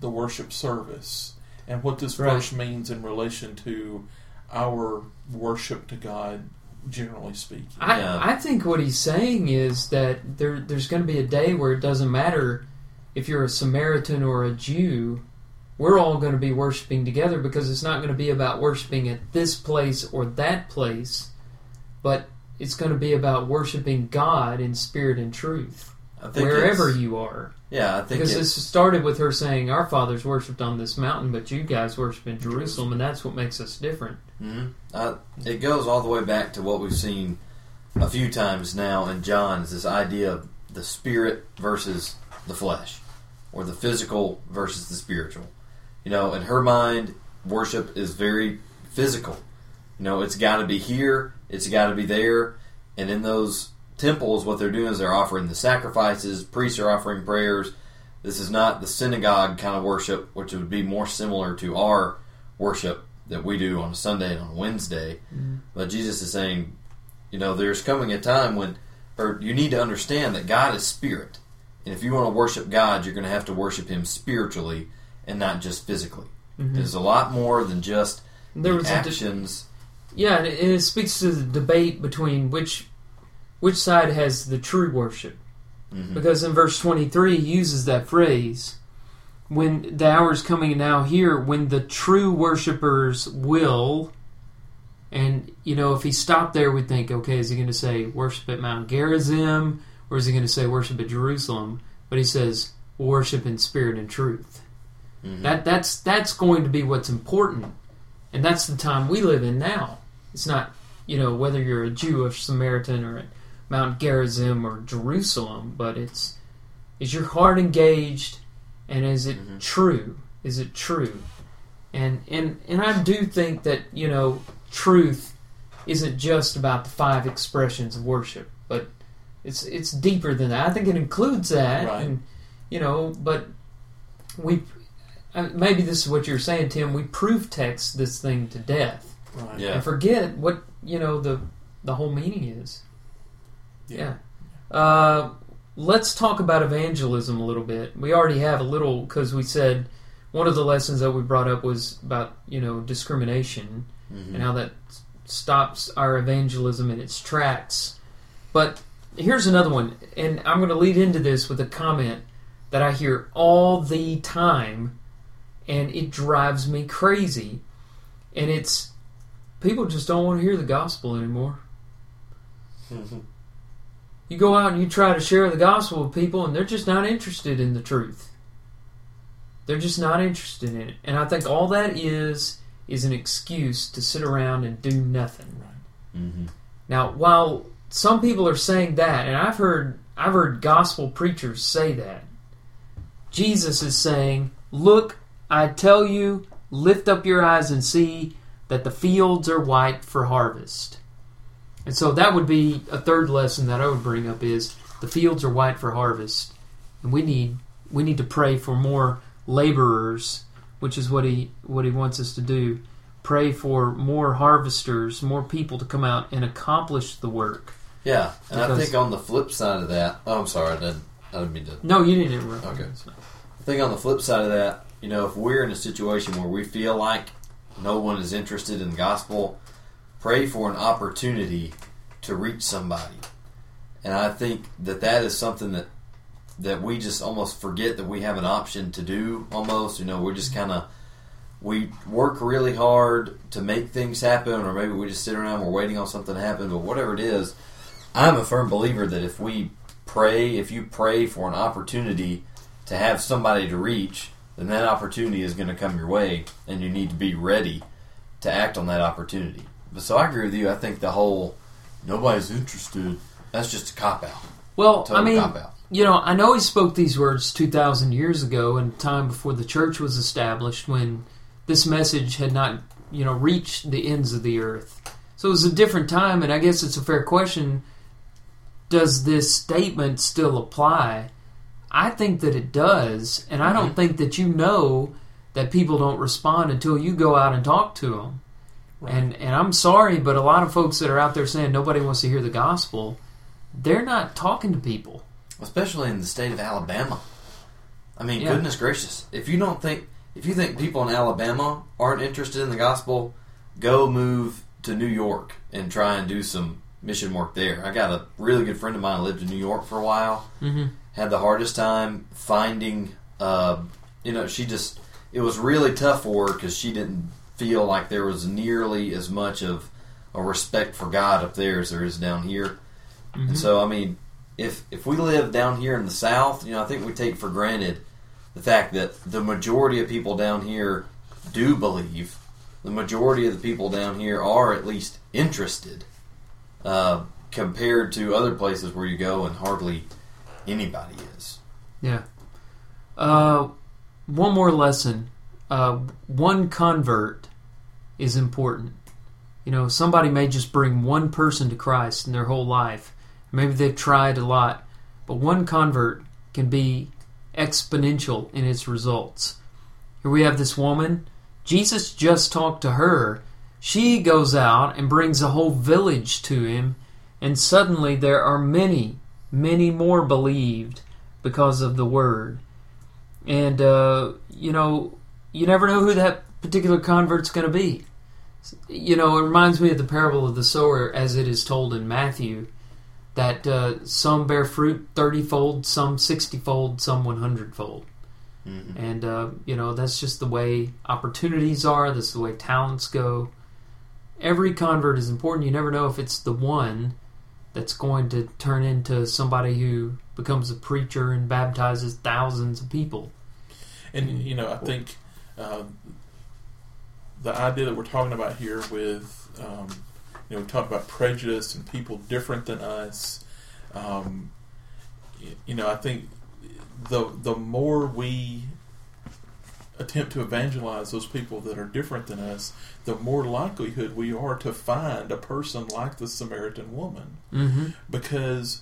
the worship service, and what this Right. verse means in relation to our worship to God, generally speaking. I, Yeah. I think what he's saying is that there there's going to be a day where it doesn't matter if you're a Samaritan or a Jew. We're all going to be worshiping together because it's not going to be about worshiping at this place or that place, but it's going to be about worshiping God in spirit and truth I think wherever you are. Yeah, I think Because this started with her saying, "Our fathers worshipped on this mountain, but you guys worship in Jerusalem, and that's what makes us different." Mhm. Uh, it goes all the way back to what we've seen a few times now in John is this idea of the spirit versus the flesh, or the physical versus the spiritual. You know, in her mind, worship is very physical. You know, it's got to be here, it's got to be there, and in those temples, what they're doing is they're offering the sacrifices, priests are offering prayers. This is not the synagogue kind of worship, which would be more similar to our worship that we do on a Sunday and on a Wednesday. But Jesus is saying, you know, there's coming a time when, or you need to understand that God is spirit. And if you want to worship God, you're going to have to worship Him spiritually and not just physically. Mhm. There's a lot more than just There the was a actions. Yeah, and it, and it speaks to the debate between which which side has the true worship. Mhm. Because in verse 23 he uses that phrase when the hour is coming now here when the true worshipers will and you know if he stopped there we'd think okay is he going to say worship at Mount Gerizim or is he going to say worship at Jerusalem but he says worship in spirit and truth Mhm. that that's that's going to be what's important and that's the time we live in now It's not, you know, whether you're a Jew or Samaritan or Mount Gerizim or Jerusalem, but it's is your heart engaged and is it Mhm. true? Is it true? And and and I do think that, you know, truth isn't just about the five expressions of worship, but it's it's deeper than that. I think it includes that, Right. and you know, but we uh, maybe this is what you're saying, Tim. We proof text this thing to death Right. Yeah. and forget what you know the the whole meaning is. Yeah. Uh, let's talk about evangelism a little bit. We already have a little because we said one of the lessons that we brought up was about you know discrimination Mhm. and how that stops our evangelism in its tracks. But here's another one, and I'm going to lead into this with a comment that I hear all the time, and it drives me crazy. And it's people just don't want to hear the gospel anymore. You go out and you try to share the gospel with people, and they're just not interested in the truth. They're just not interested in it. And I think all that is is an excuse to sit around and do nothing. Right. Mhm. Now, while some people are saying that, and I've heard I've heard gospel preachers say that, Jesus is saying, "Look, I tell you, lift up your eyes and see that the fields are white for harvest." And so that would be a third lesson that I would bring up is the fields are white for harvest, and we need we need to pray for more laborers, which is what he what he wants us to do. Pray for more harvesters, more people to come out and accomplish the work. Yeah, and I think on the flip side of that, oh, I'm sorry, I didn't, I didn't mean to. No, you didn't interrupt. Okay. I think on the flip side of that, you know, if we're in a situation where we feel like no one is interested in the gospel, pray for an opportunity to reach somebody. And I think that that is something that that we just almost forget that we have an option to do. Almost, you know, we're just kind of we work really hard to make things happen, or maybe we just sit around we're waiting on something to happen. But whatever it is, I'm a firm believer that if we pray, if you pray for an opportunity to have somebody to reach, then that opportunity is going to come your way, and you need to be ready to act on that opportunity. But so I agree with you. I think the whole nobody's interested. That's just a cop out. Well, Total I mean, cop out. you know, I know he spoke these words 2,000 years ago in time before the church was established when this message had not, you know, reached the ends of the earth. So it was a different time, and I guess it's a fair question. Does this statement still apply? I think that it does, and I don't Mhm. think that you know that people don't respond until you go out and talk to them. Right. And and I'm sorry, but a lot of folks that are out there saying nobody wants to hear the gospel, they're not talking to people. especially in the state of Alabama. I mean, Yeah. goodness gracious! If you don't think, if you think people in Alabama aren't interested in the gospel, go move to New York and try and do some mission work there. I got a really good friend of mine who lived in New York for a while. Mm-hmm. Had the hardest time finding, uh, you know, she just it was really tough for her because she didn't feel like there was nearly as much of a respect for God up there as there is down here. Mm-hmm. And so, I mean, if if we live down here in the South, you know, I think we take for granted the fact that the majority of people down here do believe. The majority of the people down here are at least interested, uh, compared to other places where you go and hardly anybody is. Yeah. Uh, one more lesson. Uh, one convert is important. You know, somebody may just bring one person to Christ in their whole life. Maybe they've tried a lot, but one convert can be exponential in its results. Here we have this woman. Jesus just talked to her. She goes out and brings a whole village to him, and suddenly there are many, many more believed because of the word. And, uh, you know, you never know who that particular convert's going to be. You know, it reminds me of the parable of the sower as it is told in Matthew that uh, some bear fruit 30 fold, some 60 fold, some 100 fold. Mm-hmm. And, uh, you know, that's just the way opportunities are, that's the way talents go. Every convert is important. You never know if it's the one that's going to turn into somebody who becomes a preacher and baptizes thousands of people. And you know, I think uh, the idea that we're talking about here with um, You know, we talked about prejudice and people different than us. Um, you know, I think the the more we attempt to evangelize those people that are different than us, the more likelihood we are to find a person like the Samaritan woman Mm-hmm. because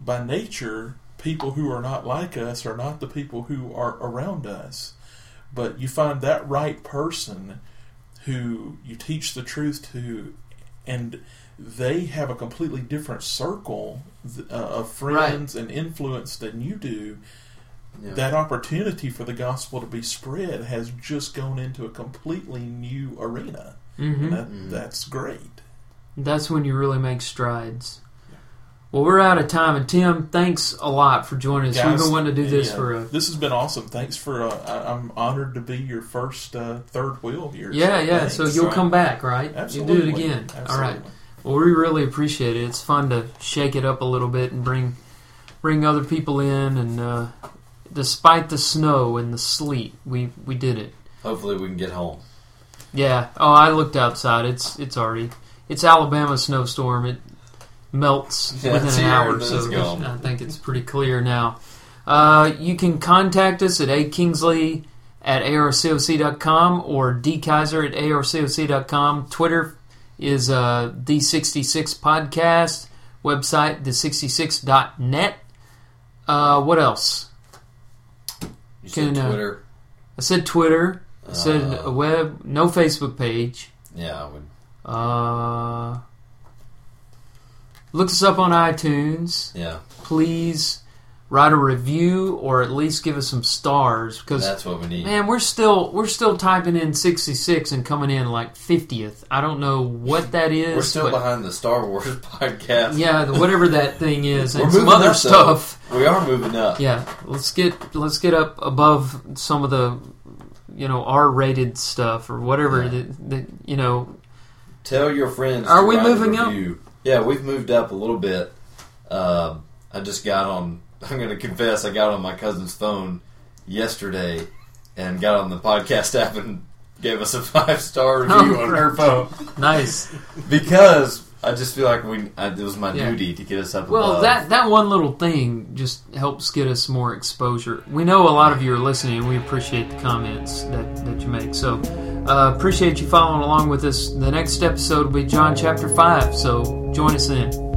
by nature, people who are not like us are not the people who are around us. But you find that right person who you teach the truth to, and they have a completely different circle uh, of friends and influence than you do. Yeah. That opportunity for the gospel to be spread has just gone into a completely new arena. Mm-hmm. And that, Mhm. that's great. That's when you really make strides. Well, we're out of time, and Tim, thanks a lot for joining us. We've been wanting to do this yeah, for a This has been awesome. Thanks for. Uh, I, I'm honored to be your first uh, third wheel here. yeah, yeah. Thanks. So you'll Right. come back, right? Absolutely. You do it again. All right. Absolutely. Well, we really appreciate it. It's fun to shake it up a little bit and bring bring other people in. And uh, despite the snow and the sleet, we we did it. Hopefully, we can get home. Yeah. Oh, I looked outside. It's it's already it's Alabama snowstorm. It melts Yeah, within an hour, so gone. I think it's pretty clear now. Uh, you can contact us at akingsley at arcoc.com or dkaiser at arcoc.com. Twitter is uh, the66 podcast. Website the66.net. Uh, what else? You Can, said uh, Twitter. I said Twitter. I said Uh, a web. No Facebook page. yeah, I would. Uh, look us up on iTunes. Yeah, Please write a review or at least give us some stars because that's what we need. man, we're still we're still typing in sixty six and coming in like fiftieth. I don't know what that is. We're still but behind the Star Wars podcast. yeah, the- whatever that thing is, and some other up, though. stuff. We are moving up. Yeah, let's get let's get up above some of the you know R rated stuff or whatever Yeah. that, that you know Tell your friends. Are we moving up? Yeah, we've moved up a little bit. Um, I just got on. I'm going to confess, I got on my cousin's phone yesterday and got on the podcast app and gave us a five star review Oh, on her phone nice. because I just feel like we. I, it was my Yeah. duty to get us up. Well, above. that that one little thing just helps get us more exposure. We know a lot of you are listening, and we appreciate the comments that, that you make. So, uh, appreciate you following along with us. The next episode will be John chapter five. So, join us then.